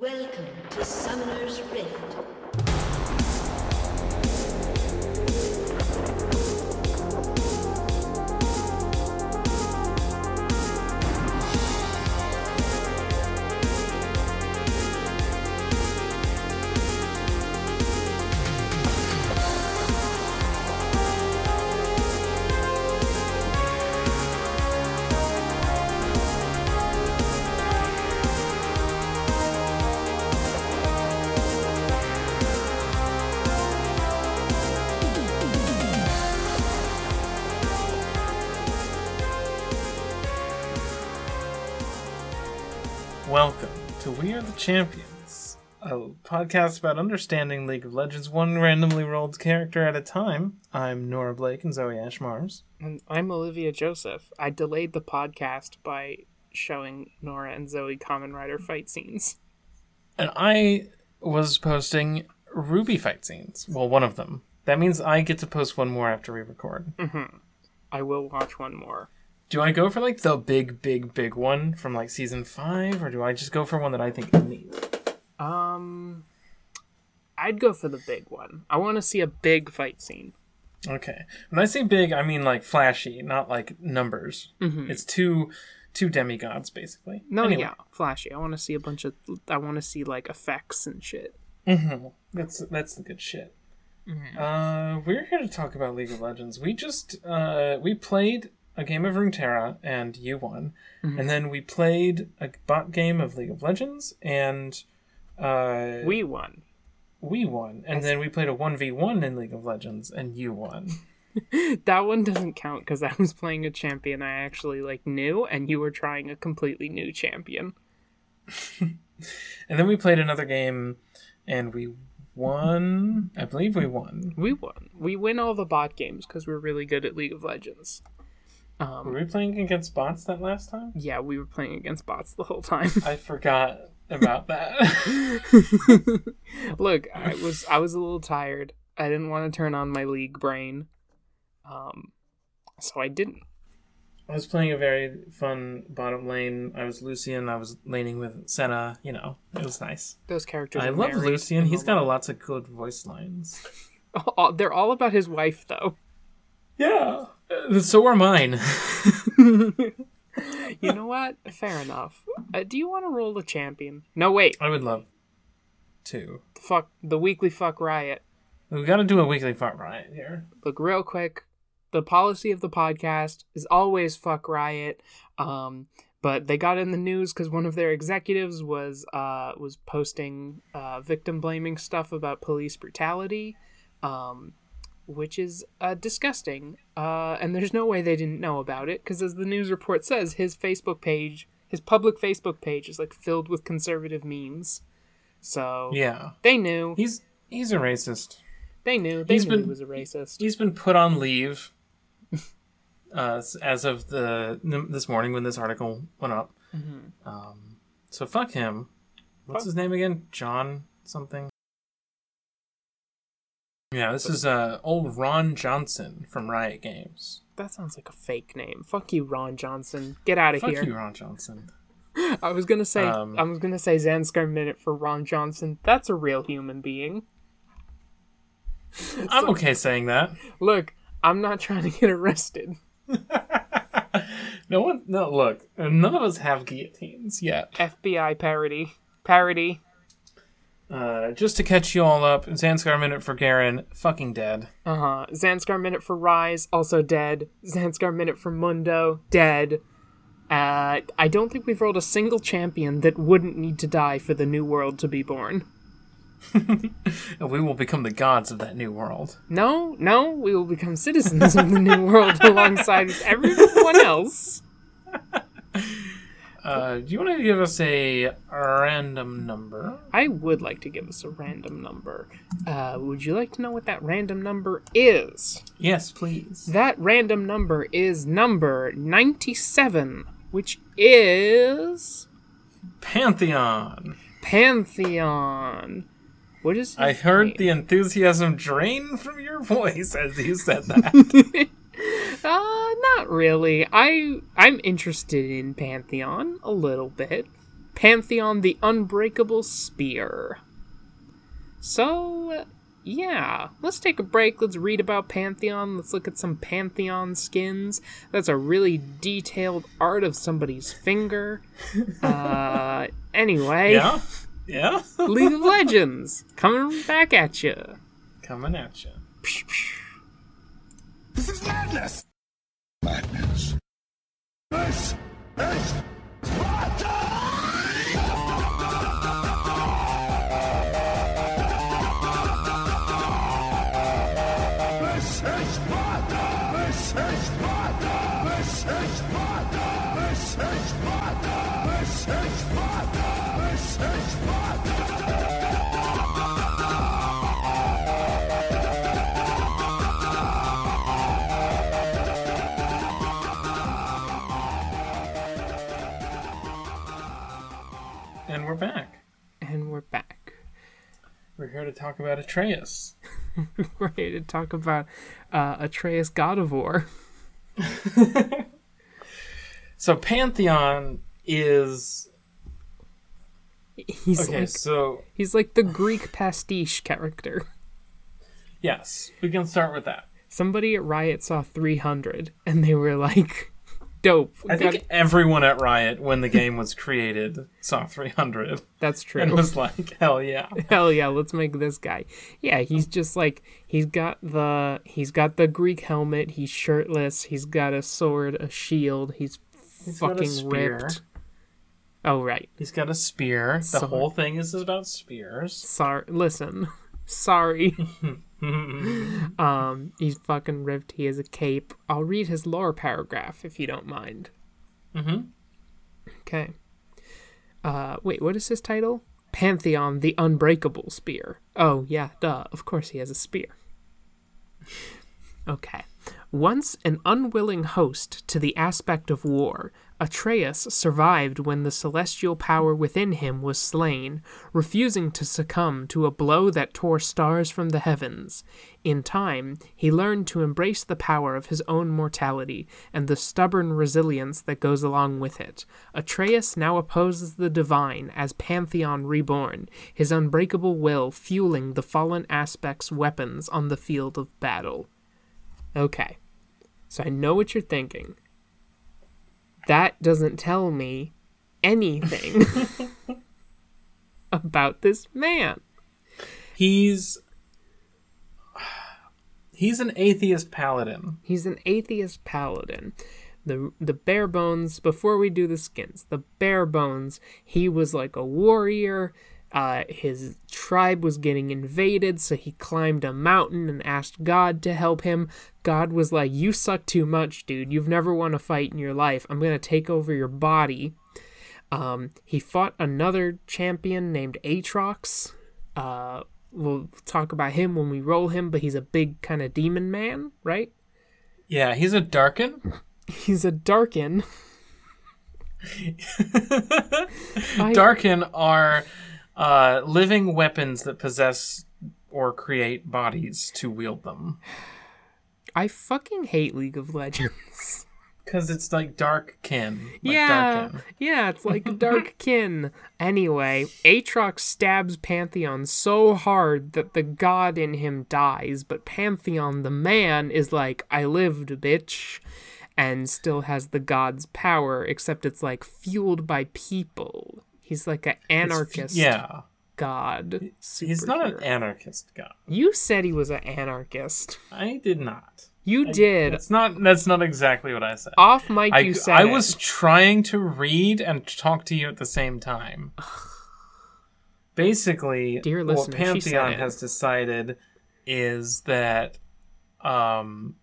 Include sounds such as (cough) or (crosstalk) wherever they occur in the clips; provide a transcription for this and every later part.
Welcome to Summoner's Rift. To We Are the Champions, a podcast about understanding League of Legends one randomly rolled character at a time. I'm Nora Blake and Zoe Ashmars. And I'm Olivia Joseph. I delayed the podcast by showing Nora and Zoe Kamen Rider fight scenes. And I was posting RWBY fight scenes. Well, one of them. That means I get to post one more after we record. Mm-hmm. I will watch one more. Do I go for like the big, big, big one from like season five, or do I just go for one that I think is neat? Um, I'd go for the big one. I want to see a big fight scene. Okay. When I say big, I mean like flashy, not like numbers. It's two two demigods basically. No, Anyway. yeah, flashy. I want to see a bunch of. I want to see like effects and shit. Mm-hmm. That's that's the good shit. Uh, we're here to talk about League of Legends. We just uh, we played a game of Runeterra and you won, and then we played a bot game of League of Legends and uh, We won. we won, and then we played a one v one in League of Legends and you won. (laughs) That one doesn't count because I was playing a champion I actually like knew, and you were trying a completely new champion. (laughs) And then we played another game, and we won. I believe we won. We won. We win all the bot games because we're really good at League of Legends. Were we playing against bots that last time? Yeah, we were playing against bots the whole time. I forgot about that. (laughs) Look, I was I was a little tired. I didn't want to turn on my league brain. Um so I didn't. I was playing a very fun bottom lane. I was Lucian. I was laning with Senna. You know, it was nice. Those characters I love Lucian. He's got a lots of good voice lines. (laughs) They're all about his wife though. Yeah. Uh, so are mine. (laughs) You know what? Fair enough. Uh, do you want to roll a champion? No, wait. I would love to. Fuck the weekly fuck riot. We got to do a weekly fight riot here. look real quick the policy of the podcast is always fuck riot um but they got in the news because one of their executives was uh was posting uh victim blaming stuff about police brutality um which is uh, disgusting uh and there's no way they didn't know about it because as the news report says his facebook page his public facebook page is like filled with conservative memes so Yeah. they knew He's he's a racist. they knew they he's knew he been- was a racist He's been put on leave uh, as of the this morning when this article went up. Um, so fuck him. What's Fuck- his name again? John something. Yeah, this is uh, old Ron Johnson from Riot Games. That sounds like a fake name. Fuck you, Ron Johnson. Get out of Fuck here. Fuck you, Ron Johnson. (laughs) I was gonna say Um, I was gonna say Zanskar Minute for Ron Johnson. That's a real human being. (laughs) I'm okay saying that. Look, I'm not trying to get arrested. (laughs) No one, no, look, none of us have guillotines yet. FBI parody. Parody. Uh, just to catch you all up, Zanskar Minute for Garen, fucking dead. Uh huh. Zanskar Minute for Ryze, also dead. Zanskar Minute for Mundo, dead. Uh, I don't think we've rolled a single champion that wouldn't need to die for the new world to be born. (laughs) We will become the gods of that new world. No, no, we will become citizens of the new world (laughs) alongside everyone else. (laughs) Uh, do you want to give us a random number? I would like to give us a random number. Uh, would you like to know what that random number is? Yes, please. That random number is number 97, which is Pantheon. Pantheon. What is I heard name? the enthusiasm drain from your voice as you said (laughs) that. Uh, not really. I I'm interested in Pantheon a little bit. Pantheon the Unbreakable Spear. So, yeah, let's take a break. Let's read about Pantheon. Let's look at some Pantheon skins. That's a really detailed art of somebody's finger. (laughs) Uh, anyway, Yeah? Yeah? League of Legends coming back at you. Coming at you. This is madness! Madness. We're back. And we're back. We're here to talk about Atreus. (laughs) We're ready to talk about uh, Atreus God of War. (laughs) So Pantheon is He's okay. like So he's like the Greek pastiche character. yes, we can start with that. Somebody at Riot saw 300 and they were like, "Dope." we I think everyone at Riot, when the game was created, saw 300 that's true. and was like, "Hell yeah!" (laughs) Hell yeah, let's make this guy. Yeah, he's just like he's got the he's got the Greek helmet. He's shirtless. He's got a sword, a shield. He's, got a fucking spear. ripped. Oh right. He's got a spear. The whole thing is about spears. Sorry. Listen. Sorry. (laughs) (laughs) um, he's fucking ripped. He has a cape. I'll read his lore paragraph if you don't mind. Mm-hmm. Okay. Uh, wait, what is his title? Pantheon the Unbreakable Spear. Oh, yeah, duh. Of course he has a spear. (laughs) Okay. Once an unwilling host to the aspect of war, Atreus survived when the celestial power within him was slain, refusing to succumb to a blow that tore stars from the heavens. In time, he learned to embrace the power of his own mortality and the stubborn resilience that goes along with it. Atreus now opposes the divine as Pantheon reborn, his unbreakable will fueling the fallen aspect's weapons on the field of battle. Okay, so I know what you're thinking. That doesn't tell me anything (laughs) about this man. He's he's an atheist paladin. He's an atheist paladin. The the bare bones before we do the skins, the bare bones, he was like a warrior. Uh, his tribe was getting invaded, so he climbed a mountain and asked God to help him. God was like, "You suck too much, dude. You've never won a fight in your life. I'm gonna take over your body." Um, he fought another champion named Aatrox. Uh, we'll talk about him when we roll him, but he's a big kind of demon man, right? Yeah, he's a Darkin. (laughs) He's a Darkin. (laughs) Darkin are uh, living weapons that possess or create bodies to wield them. I fucking hate League of Legends. (laughs) Because it's like dark kin. Like yeah, Darkin. yeah, it's like (laughs) Dark Kin. Anyway, Aatrox stabs Pantheon so hard that the god in him dies, but Pantheon, the man, is like, I lived, bitch, and still has the god's power, except it's like fueled by people. He's like an anarchist Yeah. god. He's not an anarchist god. You said he was an anarchist. I did not. You did. That's not that's not exactly what I said. Off mic, I, you said I it. was trying to read and talk to you at the same time. (sighs) Basically, Dear what listener, said Pantheon has decided is that um,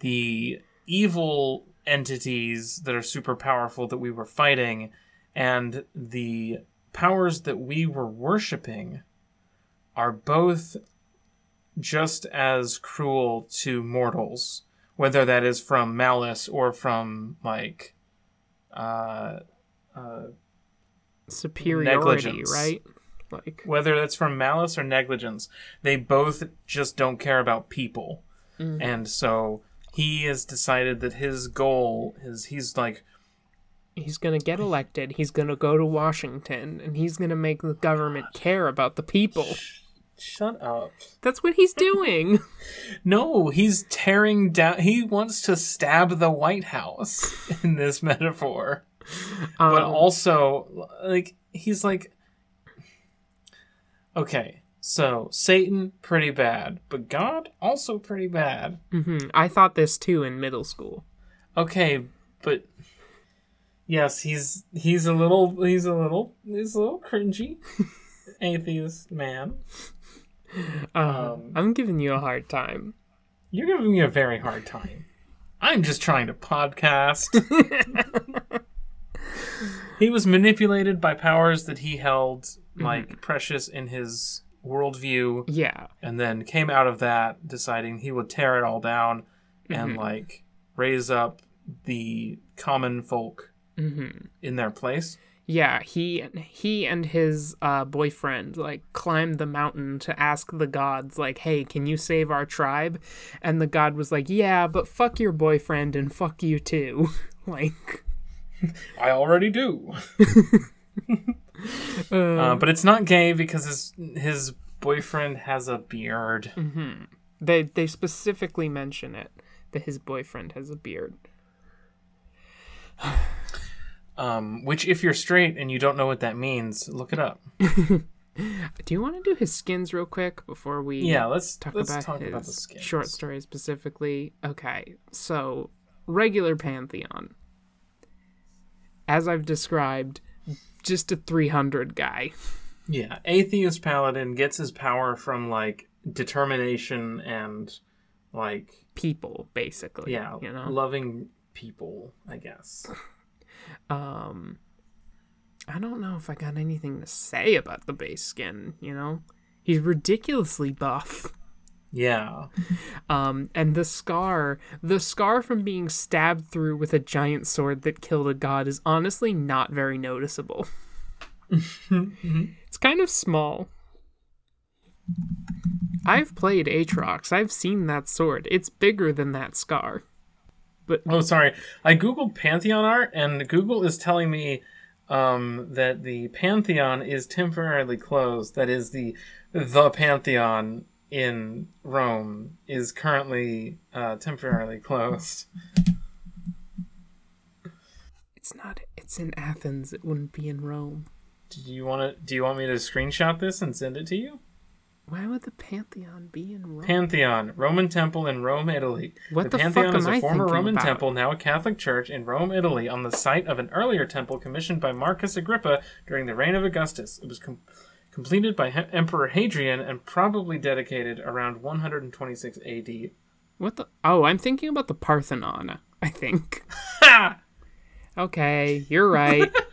the evil entities that are super powerful that we were fighting and the powers that we were worshiping are both just as cruel to mortals, whether that is from malice or from like uh, uh, superiority, negligence. right? Like, whether that's from malice or negligence, they both just don't care about people. And so he has decided that his goal is he's like He's gonna get elected. He's gonna go to Washington, and he's gonna make the government care about the people. Shut up. That's what he's doing. (laughs) (laughs) No, he's tearing down. He wants to stab the White House (laughs) in this metaphor. but Um, also, like, he's like, okay, so Satan, pretty bad, but God, also pretty bad. mhm. I thought this too in middle school. Okay, but yes, he's he's a little he's a little he's a little cringy (laughs) atheist man. Um, um, I'm giving you a hard time. You're giving me a very hard time. I'm just trying to podcast. (laughs) he was manipulated by powers that he held mm-hmm. like precious in his worldview, Yeah. and then came out of that deciding he would tear it all down and mm-hmm. like raise up the common folk hmm in their place. Yeah, he he and his uh, boyfriend like climbed the mountain to ask the gods like, "Hey, can you save our tribe?" And the god was like, "Yeah, but fuck your boyfriend and fuck you too." (laughs) like, (laughs) I already do. (laughs) uh, but it's not gay because his his boyfriend has a beard. they they specifically mention it that his boyfriend has a beard. (sighs) (sighs) (sighs) Um, which, if you're straight and you don't know what that means, look it up. (laughs) Do you want to do his skins real quick before we Yeah, let's talk let's about talk his about the skins. short story specifically. Okay, so regular Pantheon, as I've described, just a 300 guy. Yeah, atheist paladin gets his power from like determination and like People, basically. yeah, you know. loving people. I guess. Um, I don't know if I got anything to say about the base skin. You know, he's ridiculously buff. Yeah, Um, and the scar, the scar from being stabbed through with a giant sword that killed a god is honestly not very noticeable. (laughs) it's kind of small. I've played Aatrox. I've seen that sword. It's bigger than that scar. Oh, sorry. I googled Pantheon art, and Google is telling me um, that the Pantheon is temporarily closed. That is the the Pantheon in Rome is currently uh, temporarily closed. It's not. It's in Athens. It wouldn't be in Rome. Do you want to? Do you want me to screenshot this and send it to you? Why would the Pantheon be in Rome? Pantheon, Roman temple in Rome, Italy. What the Pantheon fuck is a I former Roman about? temple, now a Catholic church in Rome, Italy, on the site of an earlier temple commissioned by Marcus Agrippa during the reign of Augustus. It was com- completed by he- Emperor Hadrian and probably dedicated around 126 AD. what the? Oh, I'm thinking about the Parthenon. I think. (laughs) Okay, you're right. (laughs)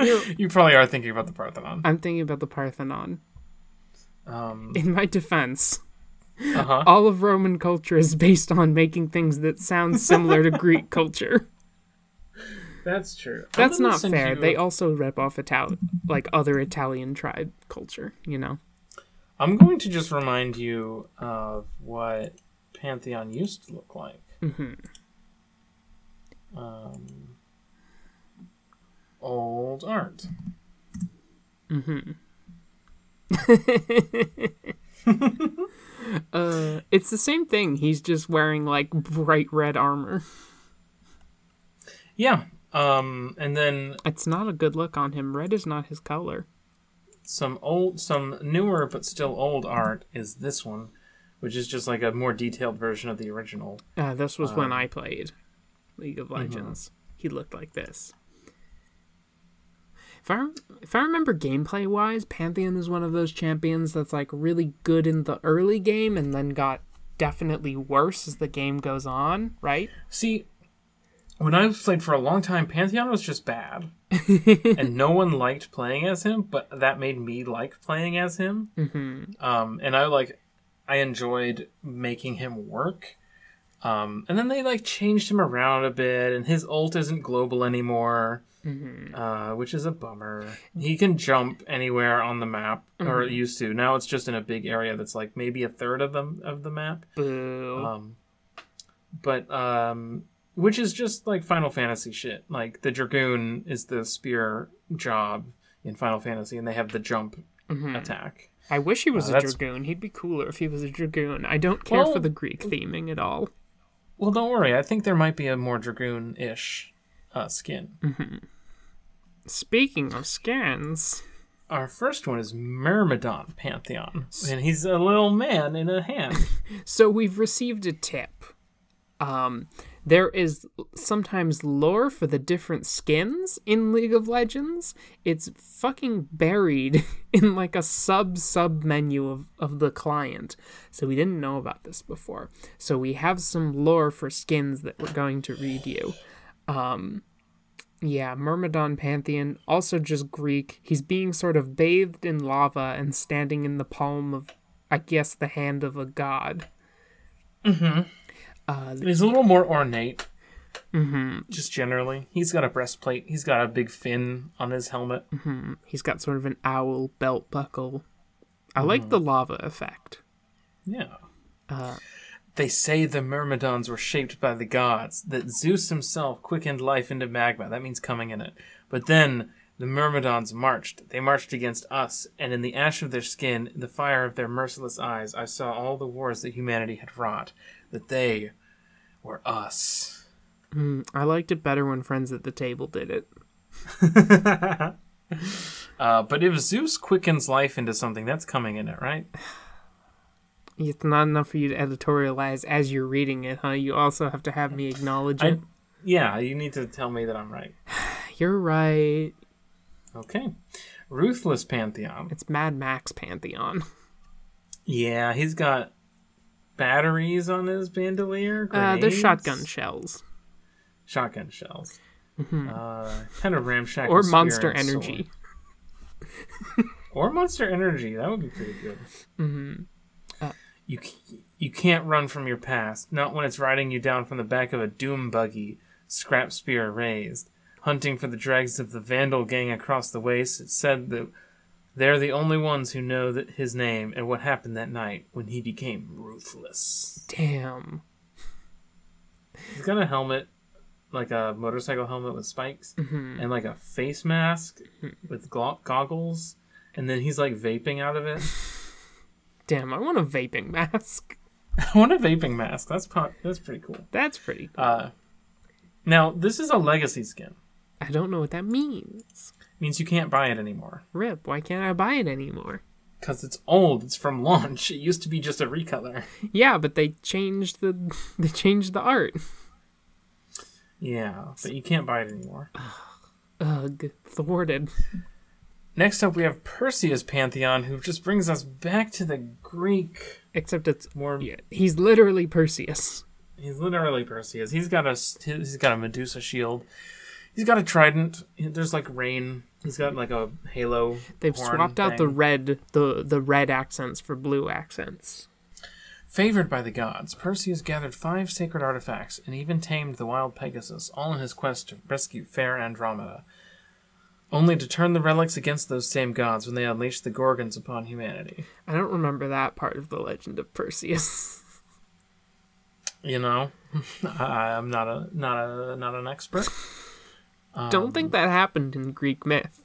(laughs) You probably are thinking about the Parthenon. I'm thinking about the Parthenon. Um, In my defense, uh-huh. all of Roman culture is based on making things that sound similar to Greek (laughs) culture. That's true. That's not fair. They also rip off Ital- like other Italian tribe culture, you know. I'm going to just remind you of what Pantheon used to look like. Mhm. Um, old art. Mm-hmm. (laughs) uh, it's the same thing. He's just wearing like bright red armor. Yeah. Um, and then It's not a good look on him. Red is not his color. some old, some newer but still old art is this one, which is just like a more detailed version of the original. Uh, this was Um, when I played League of mm-hmm. Legends. He looked like this. If I if I remember gameplay wise, Pantheon is one of those champions that's like really good in the early game and then got definitely worse as the game goes on, right? See, when I played for a long time, Pantheon was just bad, (laughs) and no one liked playing as him. But that made me like playing as him. Mm-hmm. Um, and I like, I enjoyed making him work. Um, and then they like changed him around a bit, and his ult isn't global anymore, Mm-hmm. uh, which is a bummer. He can jump anywhere on the map, or used to. Now it's just in a big area that's like maybe a third of them of the map. Boo. Um, but um, which is just like Final Fantasy shit. Like the dragoon is the spear job in Final Fantasy, and they have the jump attack. I wish he was Uh, a that's- dragoon. He'd be cooler if he was a dragoon. I don't care for the Greek theming at all. Well, don't worry. I think there might be a more dragoon-ish uh, skin. Speaking of skins, Our first one is Myrmidon Pantheon, and he's a little man in a hand. (laughs) so we've received a tip. Um, there is sometimes lore for the different skins in League of Legends. It's fucking buried (laughs) in like a sub sub menu of, of the client. So we didn't know about this before. So we have some lore for skins that we're going to read you. Um, yeah, Myrmidon Pantheon, also just Greek. He's being sort of bathed in lava and standing in the palm of, I guess, the hand of a god. He's a little more ornate. Mm-hmm. Just generally, he's got a breastplate. He's got a big fin on his helmet. Mhm. He's got sort of an owl belt buckle. I like the lava effect. Yeah. Uh, They say the Myrmidons were shaped by the gods, that Zeus himself quickened life into magma. That means coming in it. But then the Myrmidons marched. They marched against us, and in the ash of their skin, in the fire of their merciless eyes, I saw all the wars that humanity had wrought. That they were us. I liked it better when friends at the table did it. (laughs) Uh, but if Zeus quickens life into something, that's coming in it, right? (laughs) It's not enough for you to editorialize as you're reading it, huh? You also have to have me acknowledge I, it. yeah, you need to tell me that I'm right. (sighs) You're right. Okay. Ruthless Pantheon. It's Mad Max Pantheon. (laughs) Yeah, he's got batteries on his bandolier. Uh, they're shotgun shells. Shotgun shells. Uh, kind of ramshackle. Or Monster. Energy. Or Monster Energy. That would be pretty good. Mm-hmm. You you can't run from your past. Not when it's riding you down from the back of a doom buggy, scrap spear raised, hunting for the dregs of the Vandal gang across the waste. It said that they're the only ones who know that his name and what happened that night when he became ruthless. Damn. He's got a helmet, like a motorcycle helmet with spikes, Mm-hmm. and like a face mask with glo- goggles, and then he's like vaping out of it. (laughs) Damn, I want a vaping (laughs) mask. I want a vaping mask. That's po- that's pretty cool. That's pretty cool. Uh, now this is a legacy skin. I don't know what that means. means you can't buy it anymore Rip, why can't I buy it anymore? because it's old. It's from launch. It used to be just a recolor. (laughs) Yeah, but they changed the (laughs) they changed the art. Yeah, but you can't buy it anymore. Ugh, thwarted. Next up, we have Perseus Pantheon, who just brings us back to the Greek. Except it's More, yeah, he's literally Perseus. he's literally Perseus. He's got a he's got a Medusa shield. He's got a trident. There's like rain. He's got like a halo. They've swapped out the red the the red accents for blue accents. Favored by the gods, Perseus gathered five sacred artifacts and even tamed the wild Pegasus, all in his quest to rescue fair Andromeda. Only to turn the relics against those same gods when they unleashed the Gorgons upon humanity. I don't remember that part of the legend of Perseus. You know, (laughs) I, I'm not a not a not an expert. don't think that happened in Greek myth.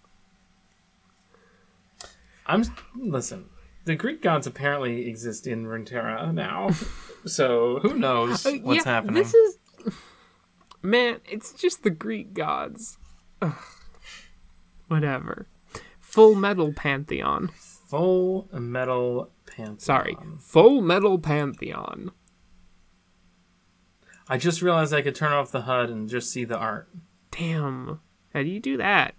I'm listen. The Greek gods apparently exist in Runeterra now, (laughs) so who knows Uh, what's yeah, happening? This is man, it's just the Greek gods. Ugh. Whatever. Full Metal Pantheon. Full Metal Pantheon. Sorry, Full Metal Pantheon. I just realized I could turn off the HUD and just see the art. Damn. How do you do that?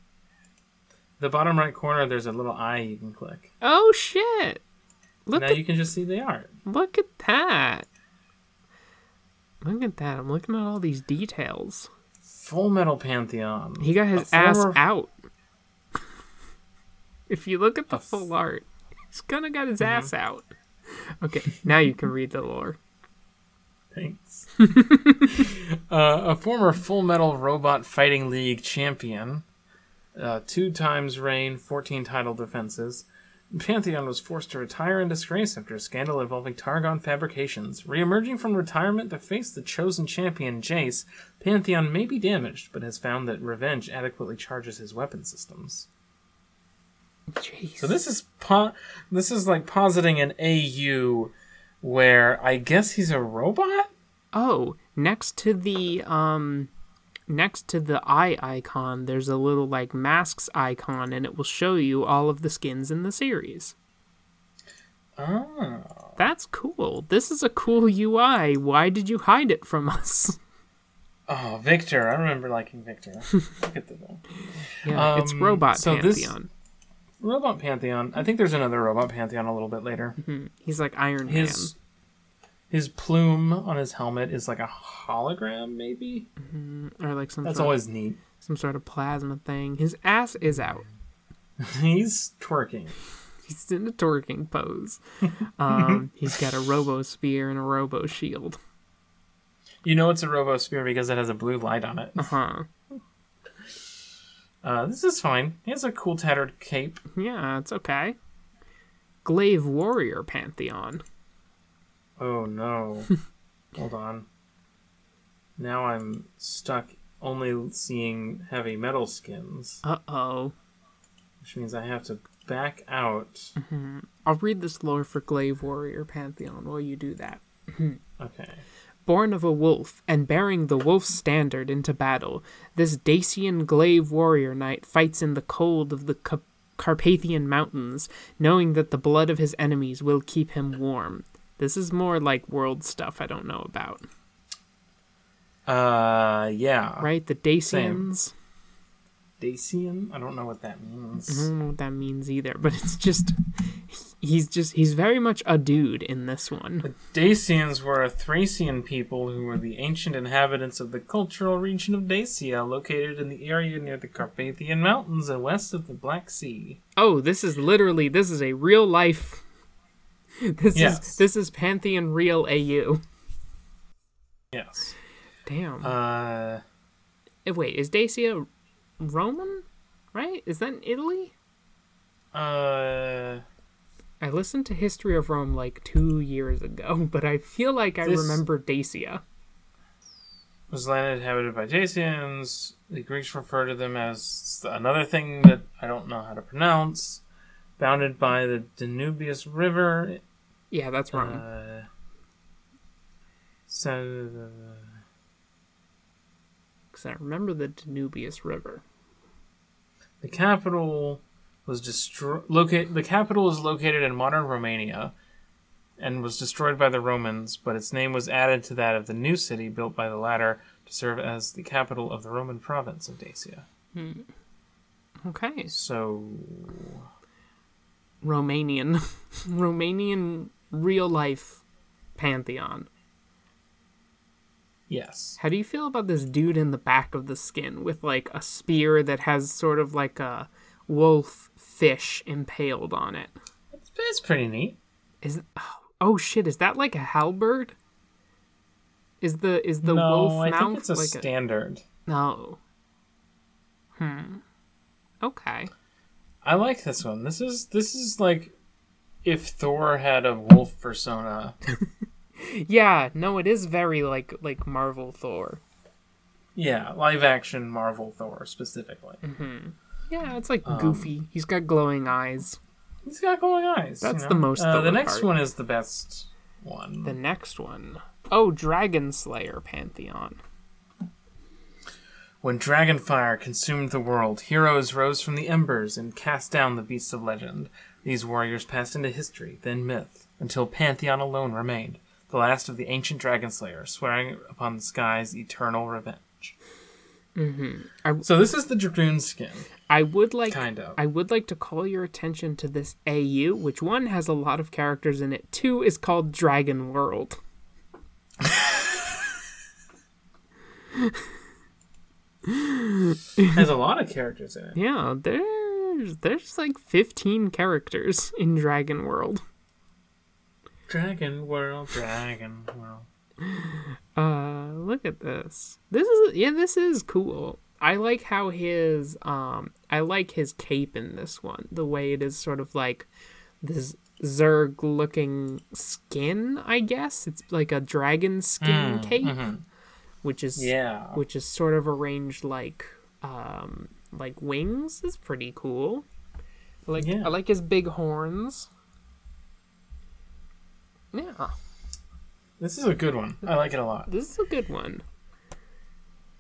The bottom right corner, there's a little eye you can click. Oh shit. Look now at you can just see the art. look at that. Look at that. I'm looking at all these details. Full Metal Pantheon. He got his A ass out. If you look at the full art, he's kind of got his Mm-hmm. ass out. Okay, now you can read the lore. Thanks. (laughs) uh, a former Full Metal Robot Fighting League champion, uh, two times reign, 14 title defenses, Pantheon was forced to retire in disgrace after a scandal involving Targon fabrications. Re-emerging from retirement to face the chosen champion Jayce, Pantheon may be damaged, but has found that revenge adequately charges his weapon systems. Jeez. So this is po- this is like positing an AU where I guess he's a robot. Oh, next to the um next to the eye icon, there's a little like masks icon and it will show you all of the skins in the series. Oh, That's cool. This is a cool UI. Why did you hide it from us? (laughs) oh, Viktor! I remember liking Viktor. (laughs) Look at the Yeah, it's Um, Robot so this- Pantheon. Robot Pantheon. I think there's another robot Pantheon a little bit later. He's like Iron His his plume on his helmet is like a hologram, maybe. Man, or like some That's always neat. some sort of plasma thing. His ass is out. (laughs) He's twerking. He's in a twerking pose. (laughs) Um, he's got a robo spear and a robo shield. You know it's a robo spear because it has a blue light on it. Uh huh. Uh, this is fine. He has a cool tattered cape. Yeah, it's okay. Glaive Warrior Pantheon. Oh no. (laughs) Hold on. Now I'm stuck only seeing heavy metal skins, Uh oh. which means I have to back out. I'll read this lore for Glaive Warrior Pantheon while you do that. Okay. Born of a wolf and bearing the wolf's standard into battle, this Dacian glaive warrior knight fights in the cold of the Ca- Carpathian mountains, knowing that the blood of his enemies will keep him warm. This is more like world stuff I don't know about, Uh, yeah. right? The Dacians. Dacian? I don't know what that means. I don't know what that means either, but it's just he's just he's very much a dude in this one. The Dacians were a Thracian people who were the ancient inhabitants of the cultural region of Dacia, located in the area near the Carpathian Mountains and west of the Black Sea. Oh, this is literally this is a real life. This Yes. is this is Pantheon real AU. Yes. Damn. Uh, Eh, Wait, is Dacia Roman? Right? Is that in Italy? uh, I listened to History of Rome like two years ago, (laughs) but I feel like I remember Dacia. was land inhabited by Dacians. The Greeks refer to them as another thing that I don't know how to pronounce. Bounded by the Danubius River. Yeah, that's Rome. Uh, so, Because I remember the Danubius River. The capital was destroyed. Locate the capital is located in modern Romania, and was destroyed by the Romans. But its name was added to that of the new city built by the latter to serve as the capital of the Roman province of Dacia. Hmm. Okay. So Romanian. (laughs) Romanian real life pantheon. Yes, How do you feel about this dude in the back of the skin with like a spear that has sort of like a wolf fish impaled on it? it's, it's pretty neat. Is oh, oh shit, is that like a halberd? Is the is the no, wolf I mouth think it's a like standard. a no? Hmm. Okay. I like this one. This is this is like if Thor had a wolf persona. (laughs) Yeah, no, it is very like like Marvel Thor. yeah, live action Marvel Thor specifically. Mm-hmm. Yeah, it's like Um, goofy. He's got glowing eyes. He's got glowing eyes. you That's know? the most Uh, the next part. one is the best one. The next one. Oh, Dragon Slayer Pantheon. When Dragonfire consumed the world, heroes rose from the embers and cast down the beasts of legend. These warriors passed into history, then myth, until Pantheon alone remained, the last of the ancient Dragon Slayers, swearing upon the sky's eternal revenge. Mm-hmm. I- So this is the Dragoon skin, I would like kind of. I would like to call your attention to this AU, which one has a lot of characters in it. Two is called Dragon World. has a lot of characters in it. (laughs) Yeah, there's there's like 15 characters in Dragon World. Dragon World, Dragon World. Uh, look at this. This is yeah, this is cool. I I like how his um I like his cape in this one. The way it is sort of like this Zerg looking skin, I guess. It's like a dragon skin cape, which is Yeah. which is sort of arranged like um like wings. Is pretty cool. I like Yeah. I like his big horns. Yeah, This is a good one. I like it a lot. this is a good one.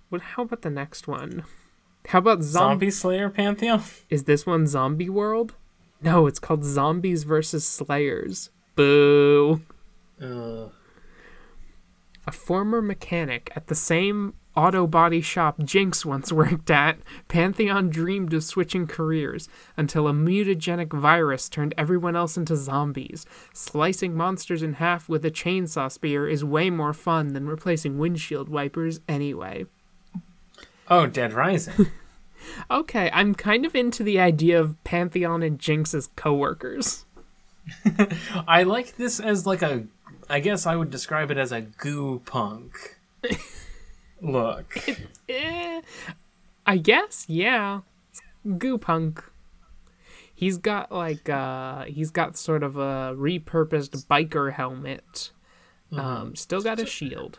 What? How about the next one? How about zombie? Zombie Slayer Pantheon? (laughs) Is this one Zombie World? No, it's called Zombies versus Slayers. Boo. A former mechanic at the same auto body shop Jinx once (laughs) worked at, Pantheon dreamed of switching careers until a mutagenic virus turned everyone else into zombies. Slicing monsters in half with a chainsaw spear is way more fun than replacing windshield wipers anyway. Oh, Dead Rising. (laughs) Okay, I'm kind of into the idea of Pantheon and Jinx as coworkers. (laughs) I like this as like a. I guess I would describe it as a goo punk look. Eh, (laughs) I guess, yeah. Goo punk. He's got like uh he's got sort of a repurposed biker helmet. Um still got a shield.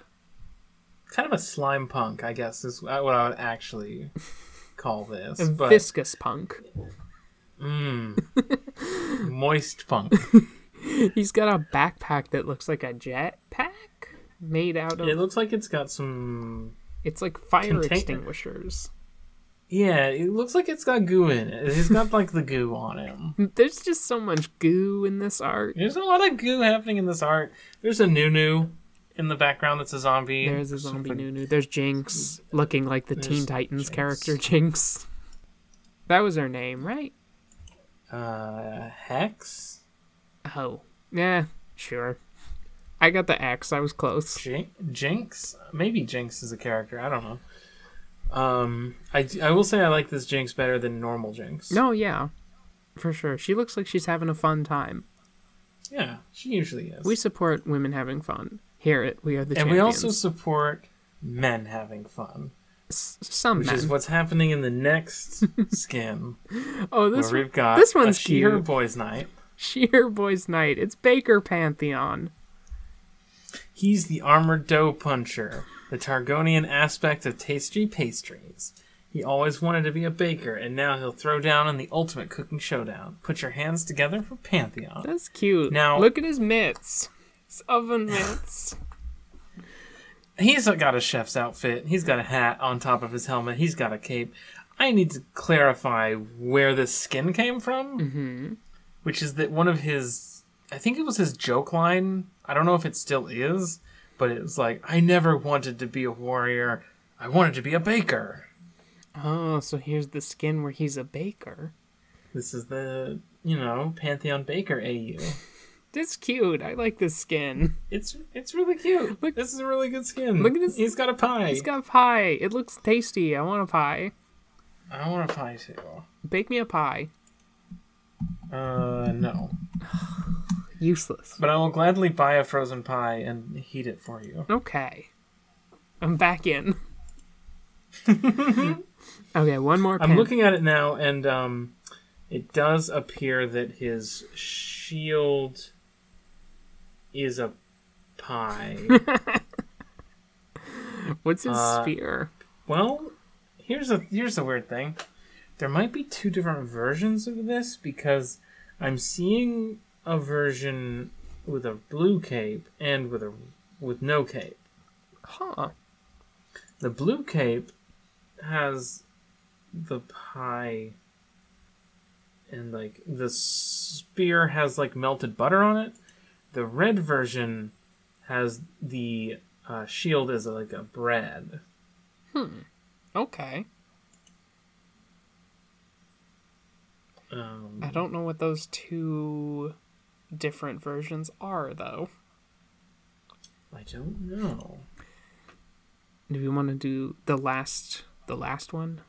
kind of a slime punk, I guess, is what I would actually call this. (laughs) A But viscous punk. Mmm. (laughs) Moist punk. He's got a backpack that looks like a jetpack made out of It looks like it's got some. it's like fire extinguishers. Yeah, it looks like it's got goo in it. He's got like the goo on him. (laughs) There's just so much goo in this art. There's a lot of goo happening in this art. There's a Nunu in the background that's a zombie. There's a zombie Something- Nunu. There's Jinx looking like the Teen Titans Jinx. character Jinx. That was her name, right? Uh, Hex? Oh, yeah, sure. I got the X. I was close. Jin- Jinx? Maybe Jinx is a character. I don't know. Um, I, I will say I like this Jinx better than normal Jinx. No, yeah, for sure. She looks like she's having a fun time. Yeah, she usually is. We support women having fun. Here at We Are the and we also support men having fun, S- some which men. is what's happening in the next (laughs) skin. oh, this one, we've got this one's a She-Her cute. Boys Night. Sheer Boys Night. It's Baker Pantheon. He's the armored dough puncher, the Targonian aspect of tasty pastries. He always wanted to be a baker, and now he'll throw down in the ultimate cooking showdown. Put your hands together for Pantheon. That's cute. Now- look at his mitts. His oven (sighs) mitts. He's got a chef's outfit. He's got a hat on top of his helmet. He's got a cape. I need to clarify where this skin came from, mm-hmm. which is that one of his. I think it was his joke line. I don't know if it still is, but it was like, "I never wanted to be a warrior. I wanted to be a baker." Oh, so here's the skin where he's a baker. This is the you know Pantheon Baker AU. (laughs) That's cute. I like this skin. It's it's really cute. Look- this is a really good skin. Look at this- He's got a pie. He's got a pie. It looks tasty. I want a pie. I want a pie too. Bake me a pie. Uh, no. (sighs) (sighs) (sighs) Useless. But I will gladly buy a frozen pie and heat it for you. Okay. I'm back in. (laughs) okay, one more I'm looking at it now, and um, it does appear that his shield is a pie. (laughs) What's his uh, spear? well, here's a here's a weird thing. There might be two different versions of this because I'm seeing a version with a blue cape and with a with no cape. Huh. The blue cape has the pie and like the spear has like melted butter on it. The red version has the uh, shield as like a bread. Hmm. Okay. Um, I don't know what those two different versions are though. I don't know. Do we want to do the last the last one?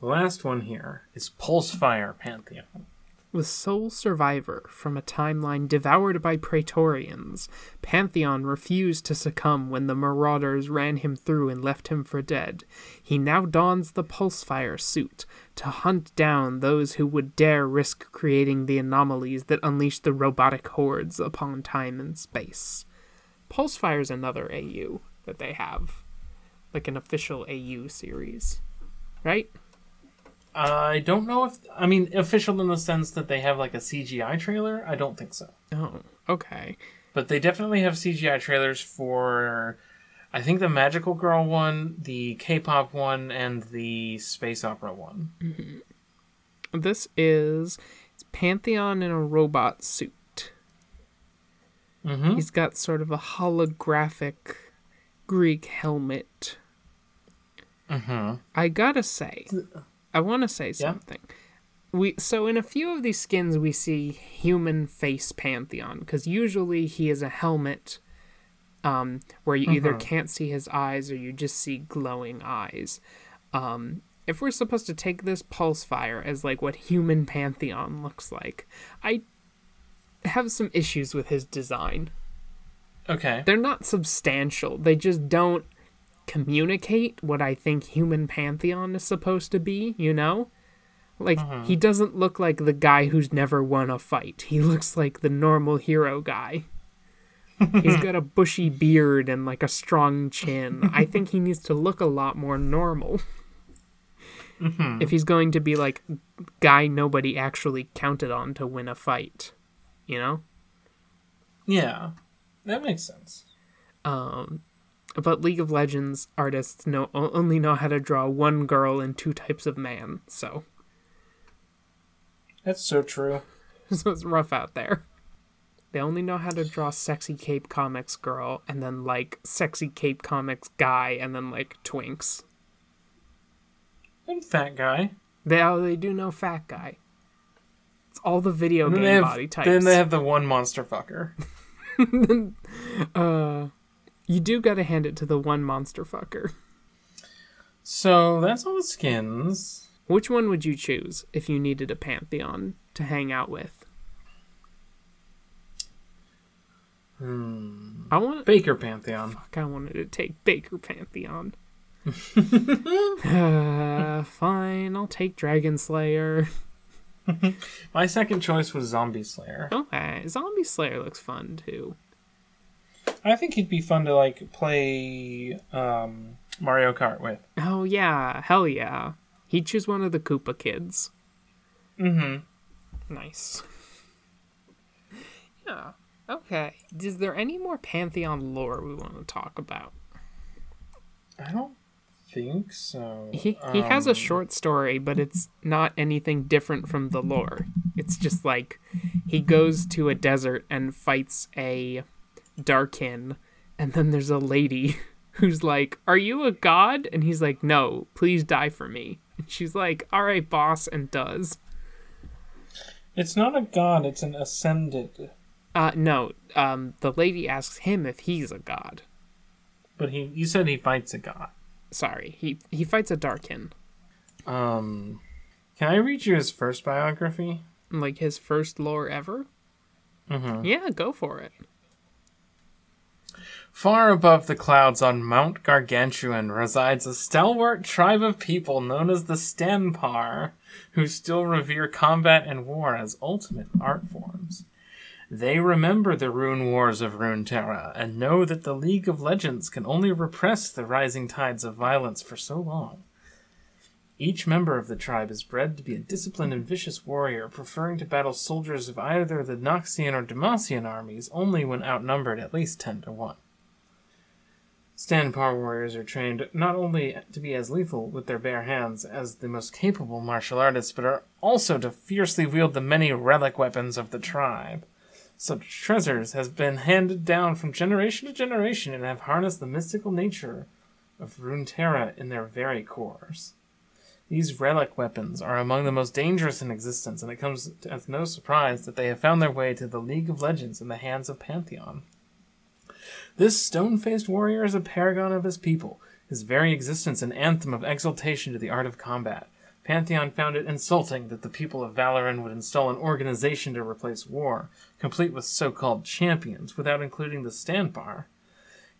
The last one here is Pulsefire Pantheon. The sole survivor from a timeline devoured by Praetorians, Pantheon refused to succumb when the marauders ran him through and left him for dead. He now dons the Pulsefire suit to hunt down those who would dare risk creating the anomalies that unleash the robotic hordes upon time and space. Pulsefire is another AU that they have, like an official AU series, right? I don't know if I mean official in the sense that they have like a CGI trailer. I don't think so, Oh, okay. but they definitely have CGI trailers for. I think the Magical Girl one, the K-pop one, and the space opera one. This is it's Pantheon in a robot suit. Mm-hmm. He's got sort of a holographic Greek helmet. Mm-hmm. I gotta say, I want to say something. We so in a few of these skins we see human face Pantheon because usually he is a helmet, um, where you either can't see his eyes or you just see glowing eyes. Um, if we're supposed to take this pulse fire as like what human Pantheon looks like, I have some issues with his design Okay. they're not substantial. They just don't communicate what I think human pantheon is supposed to be, you know? Like he doesn't look like the guy who's never won a fight. He looks like the normal hero guy. He's got a bushy beard and like a strong chin. I think he needs to look a lot more normal. If he's going to be like guy nobody actually counted on to win a fight, you know? Yeah, that makes sense. Um, but League of Legends artists know only know how to draw one girl and two types of man, so That's so true. (laughs) so it's rough out there. They only know how to draw sexy Cape Comics girl and then like sexy Cape Comics guy and then like twinks. And fat guy. They oh, they do know fat guy. It's all the video game have, body types. Then they have the one monster fucker. (laughs) uh, you do gotta hand it to the one monster fucker. So that's all the skins. Which one would you choose if you needed a pantheon to hang out with? Hmm. I want Baker Pantheon. Fuck, I wanted to take Baker Pantheon. (laughs) uh, fine, I'll take Dragon Slayer. (laughs) My second choice was Zombie Slayer. Okay, Zombie Slayer looks fun too. I think he'd be fun to like play um, Mario Kart with. Oh yeah, hell yeah. He'd choose one of the Koopa kids. Mm-hmm. Nice. Yeah. Okay. Is there any more Pantheon lore we want to talk about? I don't think so. He he has a Um, short story, but it's not anything different from the lore. It's just like he goes to a desert and fights a Darkin, and then there's a lady (laughs) who's like, "Are you a god?" And he's like, "No, please die for me." And she's like, "All right, boss," and does. It's not a god. It's an ascended. Uh, no. Um, the lady asks him if he's a god. But he, you said he fights a god. Sorry, he he fights a Darkin. Um, can I read you his first biography? Like his first lore ever. Mm-hmm. Yeah, go for it. Far above the clouds on Mount Gargantuan resides a stalwart tribe of people known as the Stanpar, who still revere combat and war as ultimate art forms. They remember the rune wars of Runeterra and know that the League of Legends can only repress the rising tides of violence for so long. Each member of the tribe is bred to be a disciplined and vicious warrior, preferring to battle soldiers of either the Noxian or Demacian armies only when outnumbered at least 10 to 1. Stanpar warriors are trained not only to be as lethal with their bare hands as the most capable martial artists, but are also to fiercely wield the many relic weapons of the tribe. Such treasures have been handed down from generation to generation and have harnessed the mystical nature of Runeterra in their very cores. These relic weapons are among the most dangerous in existence, and it comes as no surprise that they have found their way to the League of Legends in the hands of Pantheon. This stone faced warrior is a paragon of his people, his very existence an anthem of exaltation to the art of combat. Pantheon found it insulting that the people of Valoran would install an organization to replace war, complete with so called champions, without including the Stanpar.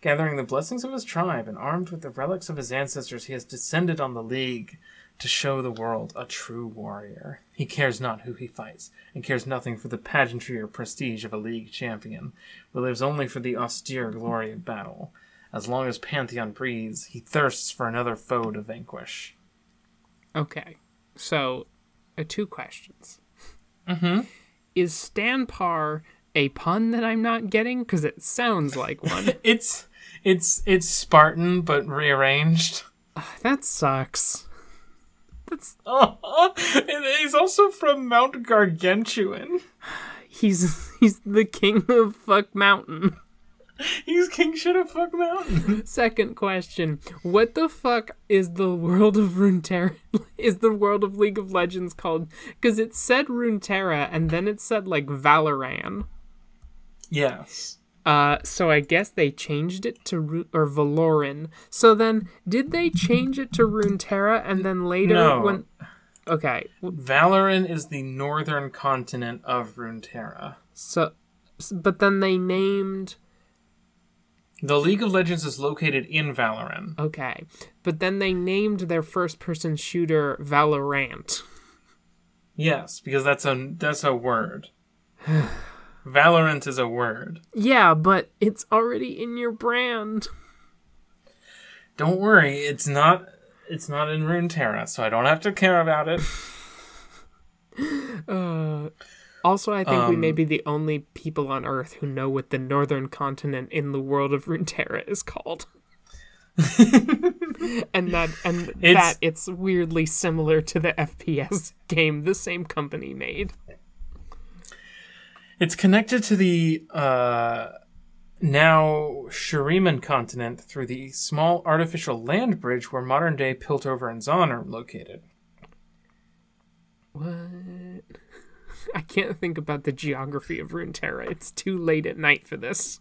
Gathering the blessings of his tribe and armed with the relics of his ancestors, he has descended on the League to show the world a true warrior. He cares not who he fights, and cares nothing for the pageantry or prestige of a League champion, but lives only for the austere glory of battle. As long as Pantheon breathes, he thirsts for another foe to vanquish. Okay, so uh, two questions. Mm-hmm. Is Stanpar a pun that I'm not getting? Because it sounds like one. (laughs) It's it's it's Spartan but rearranged. that sucks. That's (laughs) Oh, and he's also from Mount Gargantuan. he's he's the king of fuck mountain. He's king shit of fuck mountain. (laughs) Second question: What the fuck is the world of Runeterra? (laughs) Is the world of League of Legends called? Because it said Runeterra and then it said like Valoran. Yes. Uh, so I guess they changed it to Ru- or Valoran. So then, did they change it to Runeterra and then later No. when? Okay, Valoran is the northern continent of Runeterra. so, but then they named. The League of Legends is located in Valoran. Okay, but then they named their first-person shooter Valorant. Yes, because that's a that's a word. (sighs) (sighs) (sighs) Valorant is a word. Yeah, but it's already in your brand. Don't worry, it's not it's not in Runeterra, so I don't have to care about it. (laughs) Uh, also, I think we may Um, be the only people on Earth who know what the northern continent in the world of Runeterra is called. (laughs) and that and It's- that it's weirdly similar to the FPS game the same company made. It's connected to the uh, now Shuriman continent through the small artificial land bridge where modern day Piltover and Zaun are located. What? (laughs) I can't think about the geography of Runeterra. It's too late at night for this.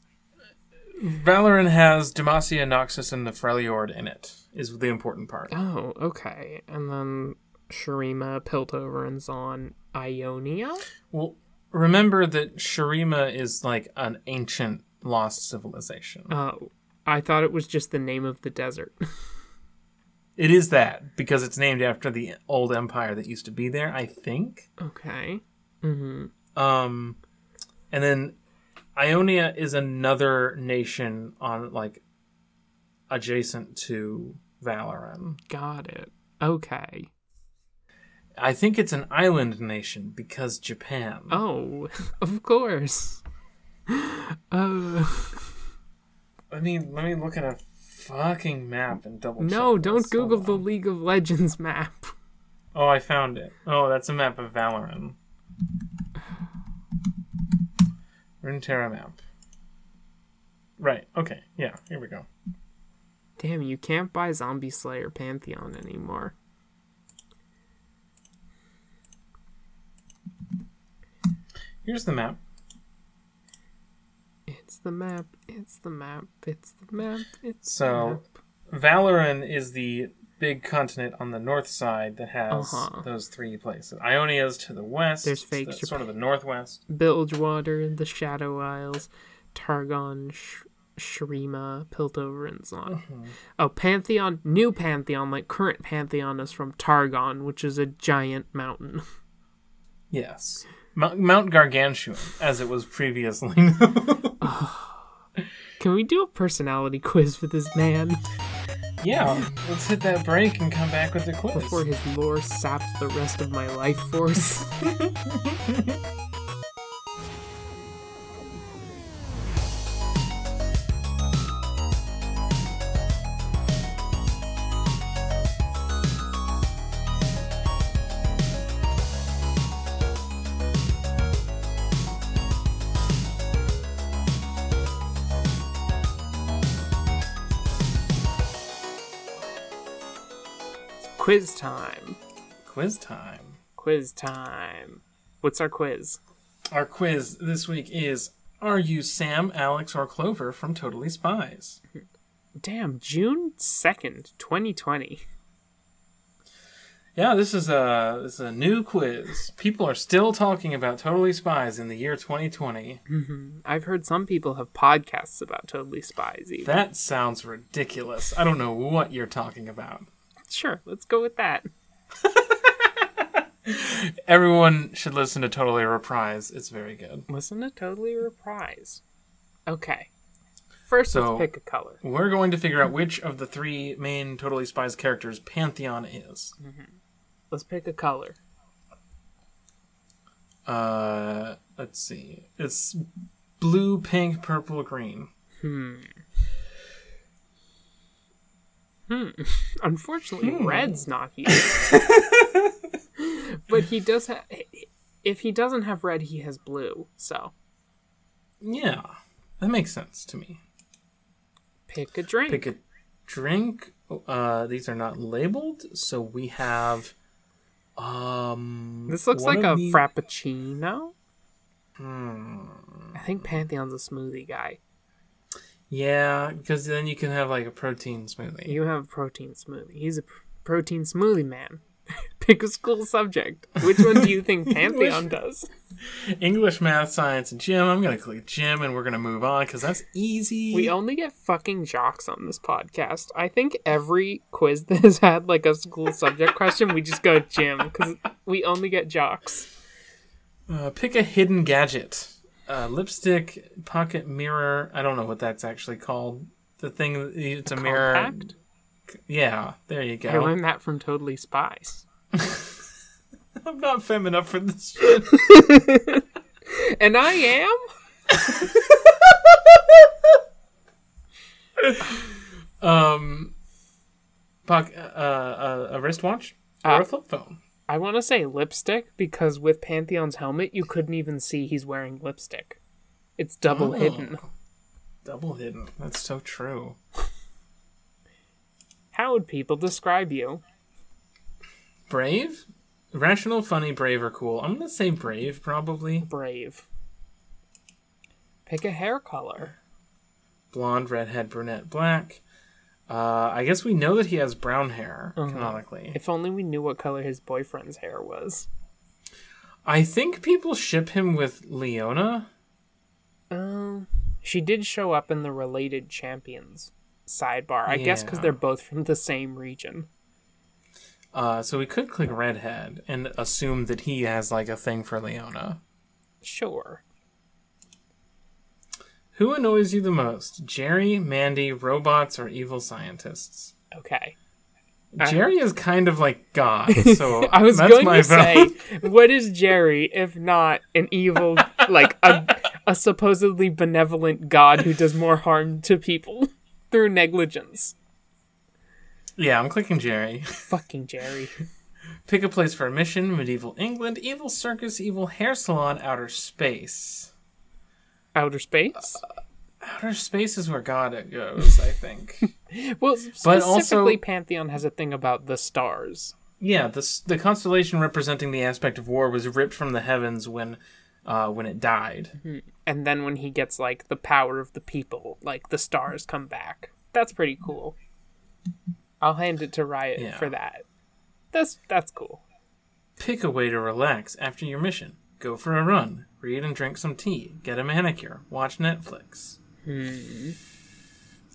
Valoran has Demacia, Noxus, and the Freljord in it, is the important part. Oh, okay. And then Shurima, Piltover, and Zaun, Ionia? Well, remember that Shurima is like an ancient lost civilization. Oh, I thought it was just the name of the desert. (laughs) It is that, because it's named after the old empire that used to be there, I think. okay. Mm-hmm. Um, and then Ionia is another nation on like adjacent to Valoran. Got it. Okay. I think it's an island nation because Japan. Oh, (laughs) of course. Oh I mean, let me look at a fucking map and double. no! Don't. Google the. League of Legends map. (laughs) Oh, I found it. Oh, that's a map of Valoran. Runeterra map. Right. Okay. Yeah. Here we go. Damn, you can't buy Zombie Slayer Pantheon anymore. Here's the map. It's the map. It's the map. It's the map. It's So- the map. So, Valoran is the big continent on the north side that has Uh-huh. those three places. Ionia's to the west. There's fake the- sort of the northwest. Bilgewater, the Shadow Isles, Targon, Sh- Shurima, Piltover, and Zaun. Mm-hmm. Oh, Pantheon, new Pantheon, like current Pantheon, is from Targon, which is a giant mountain. (laughs) Yes. Mount, Mount Gargantuan, as it was previously (laughs) known. Can we do a personality quiz for this man yeah. Let's hit that break and come back with the quiz. before his lore saps the rest of my life force? (laughs) quiz time. quiz time. Quiz time. What's our quiz? Our quiz this week is Are you Sam, Alex, or Clover from Totally Spies? Damn, June 2nd, 2020. Yeah, this is a this is a new quiz. People are still talking about Totally Spies in the year 2020. Mm-hmm. I've heard some people have podcasts about Totally Spies. Even. That sounds ridiculous. I don't know what you're talking about. Sure, let's go with that. (laughs) Everyone should listen to Totally Reprise. It's very good. Listen to Totally Reprise. Okay. First, So- let's pick a color. We're going to figure out which of the three main Totally Spies characters Pantheon is. Let's pick a color. Uh, let's see. It's blue, pink, purple, green. (laughs) Unfortunately, red's not here. (laughs) but he does have. If he doesn't have red, he has blue. So Yeah, that makes sense to me. pick a drink. Pick a drink. Uh, these are not labeled, so we have. Um, this looks like a the- frappuccino. Hmm. I think Pantheon's a smoothie guy. Yeah, because then you can have like a protein smoothie. You have a protein smoothie. He's a pr- protein smoothie man. (laughs) Pick a school subject. Which one do you think (laughs) Pantheon does? English, math, science, and gym. I'm gonna click gym, and we're gonna move on because that's easy. We only get fucking jocks on this podcast. I think every quiz (laughs) that has had like a school subject question, we just go gym because we only get jocks. Uh, pick a hidden gadget. Uh, lipstick, pocket mirror. I don't know what that's actually called. The thing, it's a, mirror. Compact? Yeah, there you go. I learned that from Totally Spies. (laughs) I'm not femme enough for this shit. (laughs) And I am? (laughs) um, poc- uh, uh, a wristwatch or Uh, a flip phone. I want to say lipstick because with Pantheon's helmet, you couldn't even see he's wearing lipstick. It's double Oh. hidden. Double hidden. That's so true. How would people describe you? Brave, rational, funny, brave, or cool. I'm gonna say brave, probably. Brave. Pick a hair color. Blonde, redhead, brunette, black. Uh, I guess we know that he has brown hair canonically. If only we knew what color his boyfriend's hair was. I think people ship him with Leona. Um, she did show up in the related champions sidebar. I guess because they're both from the same region. Uh, so we could click redhead and assume that he has like a thing for Leona. Sure. Who annoys you the most? Jerry, Mandy, robots, or evil scientists? Okay. Jerry uh, is kind of like God, (laughs) so I was going to vote. say, (laughs) what is Jerry if not an evil, like a, a supposedly benevolent god who does more harm to people (laughs) through negligence? yeah, I'm clicking Jerry. Fucking Jerry. Pick a place for a mission: medieval England, evil circus, evil hair salon, outer space. Outer space? Outer space is where God goes, I think. (laughs) Well, but specifically, also- Pantheon has a thing about the stars. yeah, the the constellation representing the aspect of war was ripped from the heavens when, uh, when it died. And then when he gets, like, the power of the people, like, the stars come back. That's pretty cool. I'll hand it to Riot Yeah. for that. That's that's cool. Pick a way to relax after your mission. Go for a run, read and drink some tea, get a manicure, watch Netflix.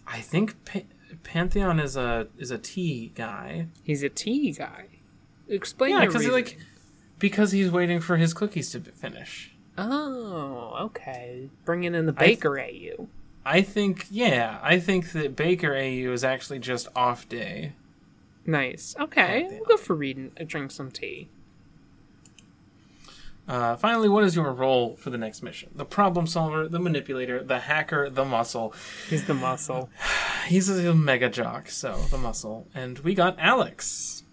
I think pa- Pantheon is a is a tea guy. He's a tea guy. Explain Yeah, because like because he's waiting for his cookies to finish. Oh, okay. Bringing in the baker at you. I think yeah, I think that Baker AU is actually just off day. Nice. Okay, we'll go for reading. Uh, drink some tea. Uh, finally, what is your role for the next mission? The problem solver, the manipulator, the hacker, the muscle. He's the muscle. (sighs) He's a mega jock, so the muscle. And we got Alex.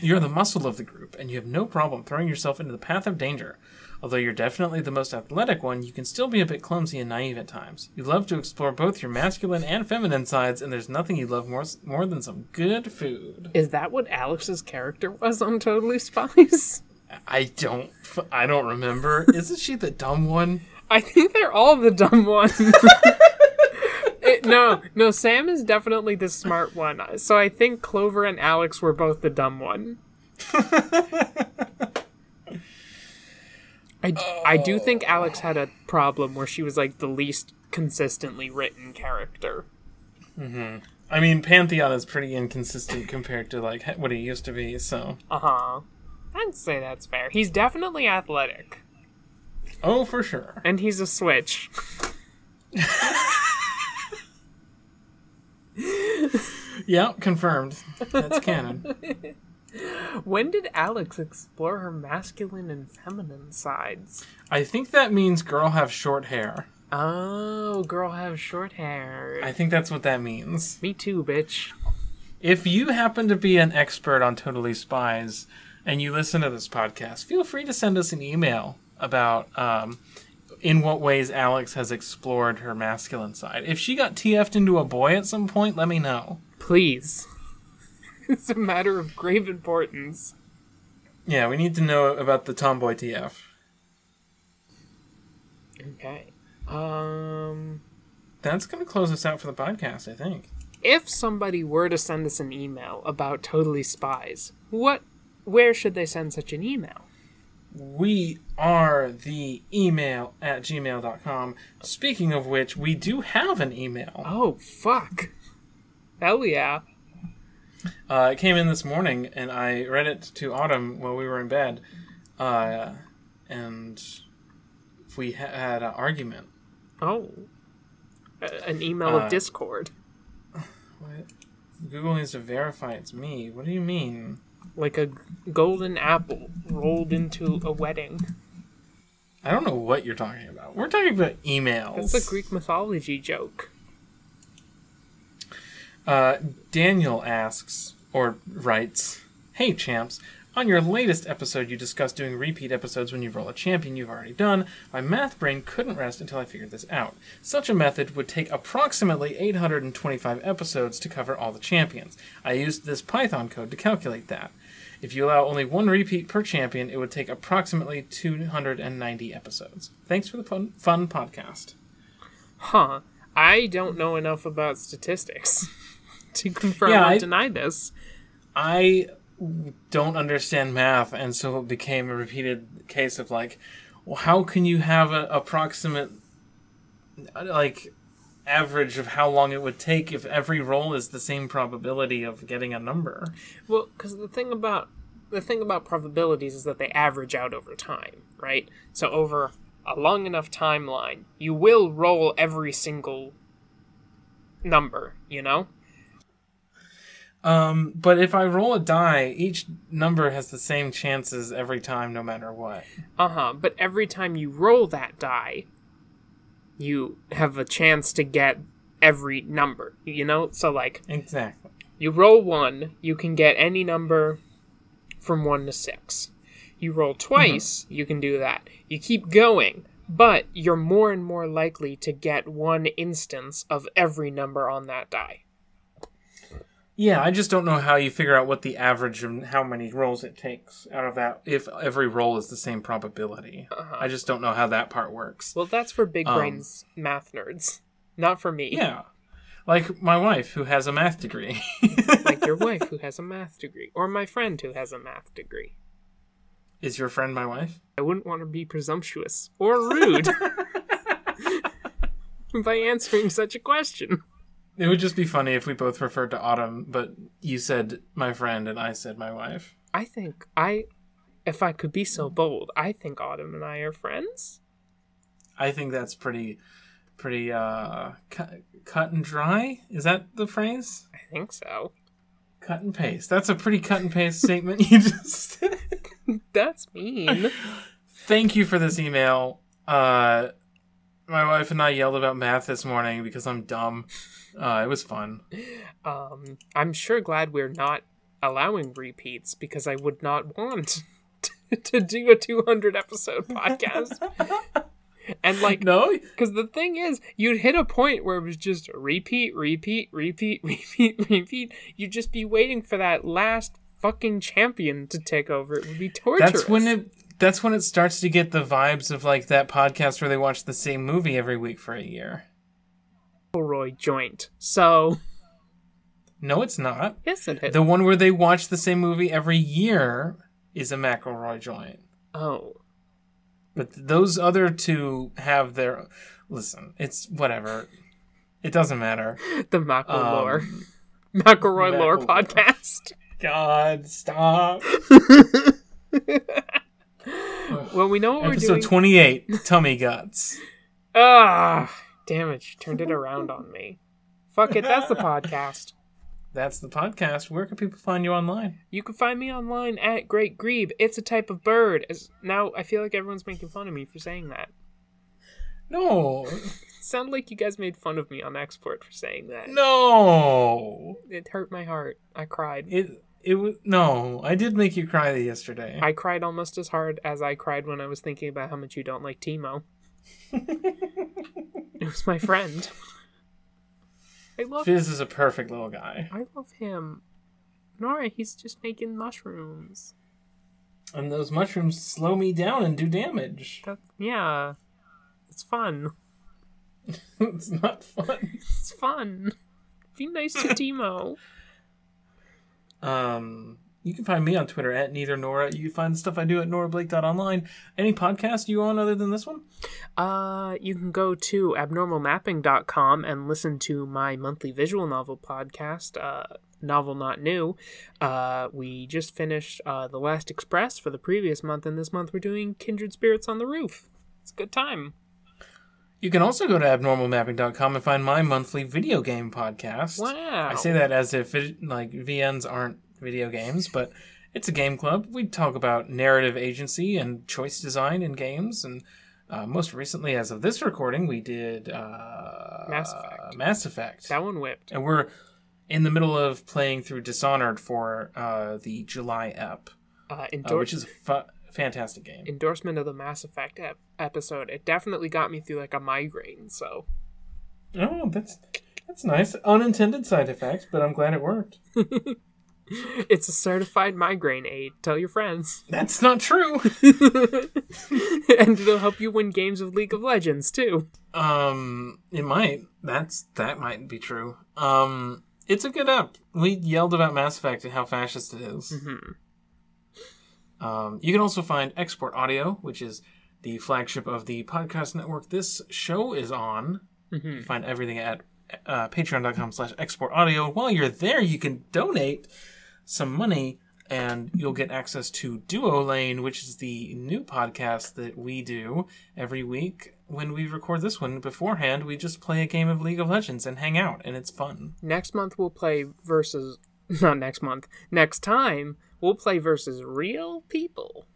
You're the muscle of the group, and you have no problem throwing yourself into the path of danger. Although you're definitely the most athletic one, you can still be a bit clumsy and naive at times. You love to explore both your masculine and feminine sides, and there's nothing you love more more than some good food. Is that what Alex's character was on Totally Spies? (laughs) I don't, I don't remember. Isn't she the dumb one? I think they're all the dumb ones. (laughs) it, no, no, Sam is definitely the smart one. So I think Clover and Alex were both the dumb one. I, I do think Alex had a problem where she was like the least consistently written character. Mm-hmm. I mean, Pantheon is pretty inconsistent compared to like what he used to be. So, Uh huh. I'd say that's fair. He's definitely athletic, oh, for sure. and he's a switch. Yeah, confirmed. That's canon. (laughs) When did Alex explore her masculine and feminine sides? I think that means girl have short hair. Oh, girl have short hair. I think that's what that means. Me too, bitch. If you happen to be an expert on Totally Spies and you listen to this podcast, feel free to send us an email about um, in what ways Alex has explored her masculine side. If she got TF'd into a boy at some point, let me know. Please. (laughs) it's a matter of grave importance. Yeah, we need to know about the tomboy TF. Okay. Um That's going to close us out for the podcast, I think. if somebody were to send us an email about Totally Spies, what where should they send such an email? We are the email at gmail.com. Speaking of which, we do have an email. Oh fuck. Hell yeah. Uh, it came in this morning, and I read it to Autumn while we were in bed. Uh, and we ha- had an argument. Oh. A- an email Uh, of Discord. (sighs) What? Google needs to verify it's me. What do you mean? Like a golden apple rolled into a wedding. I don't know what you're talking about. We're talking about emails. That's a Greek mythology joke. Uh, Daniel asks, or writes, Hey champs, on your latest episode you discussed doing repeat episodes when you roll a champion you've already done. My math brain couldn't rest until I figured this out. Such a method would take approximately 825 episodes to cover all the champions. I used this Python code to calculate that. If you allow only one repeat per champion, it would take approximately 290 episodes. Thanks for the fun, fun podcast. Huh. I don't know enough about statistics (laughs) to confirm Yeah, or I- deny this. I don't understand math, and so it became a repeated case of like, well, how can you have an approximate, like, average of how long it would take if every roll is the same probability of getting a number? Well, because the thing about the thing about probabilities is that they average out over time, right? So over a long enough timeline, you will roll every single number, you know? Um, but if I roll a die, each number has the same chances every time, no matter what. Uh huh. But every time you roll that die, you have a chance to get every number, you know? So, like, Exactly. you roll one, you can get any number from one to six. You roll twice, you can do that. You keep going, but you're more and more likely to get one instance of every number on that die. Yeah, I just don't know how you figure out what the average of how many rolls it takes out of that if every roll is the same probability. I just don't know how that part works. Well, that's for big Um, brains math nerds, not for me. Yeah. Like my wife who has a math degree. (laughs) Like your wife who (laughs) has a math degree, or my friend who has a math degree. Is your friend my wife? I wouldn't want to be presumptuous or rude (laughs) by answering such a question. It would just be funny if we both referred to Autumn, but you said my friend and I said my wife. I think I, if I could be so bold, I think Autumn and I are friends. I think that's pretty pretty uh cut, cut and dry. Is that the phrase? I think so. Cut and paste. That's a pretty cut and paste statement you (laughs) just did. That's mean. Thank you for this email. Uh, my wife and I yelled about math this morning because I'm dumb. Uh, it was fun. um, I'm sure glad we're not allowing repeats because I would not want (laughs) to, to do a 200 episode (laughs) podcast. And like, No, Because the thing is, you'd hit a point where it was just repeat, repeat, repeat, (laughs) repeat, repeat. You'd just be waiting for that last fucking champion to take over. It would be torturous. that's when it. That's when it starts to get the vibes of like that podcast where they watch the same movie every week for a year. McElroy joint. So No, it's not. yes, it is. The one where they watch the same movie every year is a McElroy joint. oh, But those other two have their. Listen, it's whatever. It doesn't matter. (laughs) the McElroy Um, (laughs) McElroy lore podcast. God, stop. (laughs) well, we know what we're doing. Episode 28 Tummy Guts. Ah, damn it! You turned it around on me. Fuck it. That's the podcast. That's the podcast. Where can people find you online? You can find me online at Great Grebe. It's a type of bird. As now, I feel like everyone's making fun of me for saying that. No. (laughs) It sounded like you guys made fun of me on export for saying that. No. It hurt my heart. I cried. It it was no. I did make you cry yesterday. I cried almost as hard as I cried when I was thinking about how much you don't like Teemo. (laughs) it was my friend. I love Fizz is a perfect little guy. I love him. Nora, he's just making mushrooms. And those mushrooms slow me down and do damage. That yeah. It's fun. (laughs) it's not fun. It's fun. Be nice to (laughs) Teemo. Um, you can find me on Twitter at neither Nora. You can find the stuff I do at norablake.online. Any podcast you on other than this one? Uh, you can go to abnormalmapping.com and listen to my monthly visual novel podcast, uh, Novel Not New. Uh, we just finished uh, The Last Express for the previous month, and this month we're doing Kindred Spirits on the Roof. It's a good time. You can also go to abnormalmapping.com and find my monthly video game podcast. Wow. I say that as if it, like VNs aren't video games, but it's a game club. We talk about narrative agency and choice design in games, and uh, most recently, as of this recording, we did uh, Mass Effect. Mass Effect, That one whipped. and we're in the middle of playing through Dishonored for uh, the July ep, Uh, uh, which is a fu- fantastic game. endorsement of the Mass Effect ep- episode. It definitely got me through like a migraine, so. Oh, that's that's nice. Unintended side effects, but I'm glad it worked. (laughs) (laughs) It's a certified migraine aid. Tell your friends. (laughs) That's not true. and it'll help you win games of League of Legends too. Um, it might. That's that might be true. Um, it's a good app. We yelled about Mass Effect and how fascist it is. Um, you can also find Export Audio, which is the flagship of the podcast network this show is on. You can find everything at uh, patreon.com slash export audio. While you're there, you can donate some money and you'll get access to Duo Lane, which is the new podcast that we do every week. When we record this one beforehand, we just play a game of League of Legends and hang out, and it's fun. Next month we'll play versus (laughs) not next month. Next time we'll play versus real people.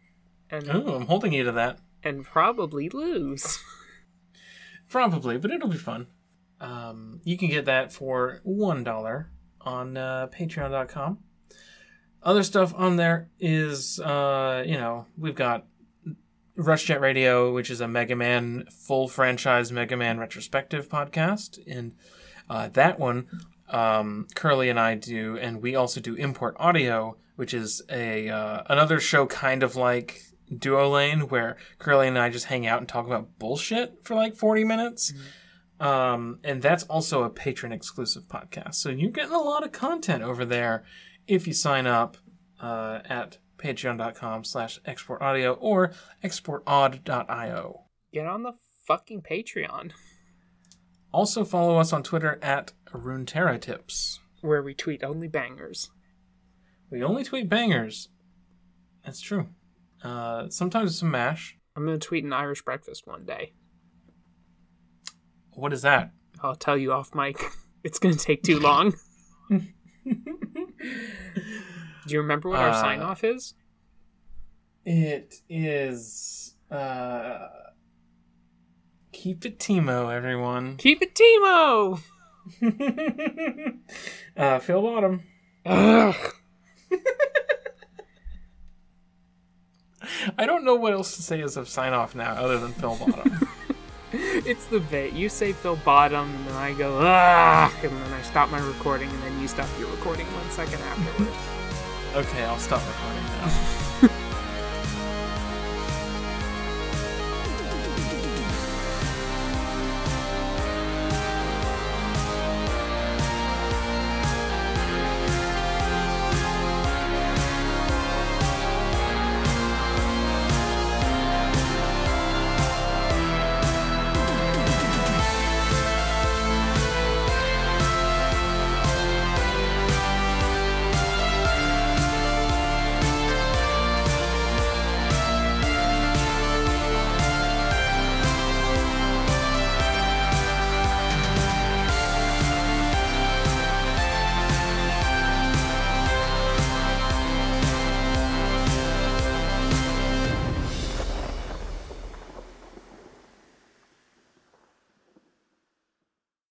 And Oh, I'm holding you to that. and probably lose. (laughs) Probably, but it'll be fun. Um, you can get that for one dollar on uh, Patreon.com. Other stuff on there is, uh, you know, we've got Rush Jet Radio, which is a Mega Man full franchise Mega Man retrospective podcast, and uh, that one um, Curly and I do, and we also do Import Audio, which is a uh, another show kind of like Duo Lane, where Curly and I just hang out and talk about bullshit for like forty minutes. Um, and that's also a patron exclusive podcast. So you're getting a lot of content over there if you sign up uh, at patreon.com slash export audio or exportaud.io. Get on the fucking Patreon Also follow us on Twitter at Runeterra where we tweet only bangers. We only tweet bangers. That's true. Uh, sometimes some mash. I'm gonna tweet an Irish breakfast one day. What is that? I'll tell you off mic. (laughs) It's gonna take too long. (laughs) Do you remember what our Uh, sign off is? It is uh Keep it Teemo, everyone. Keep it Teemo! (laughs) uh Phil Bottom. Ugh. (laughs) I don't know what else to say as a sign off now other than Phil Bottom. (laughs) It's the bit. You say Phil Bottom, and then I go, ugh, and then I stop my recording, and then you stop your recording one second afterwards. Okay, I'll stop recording now. (laughs)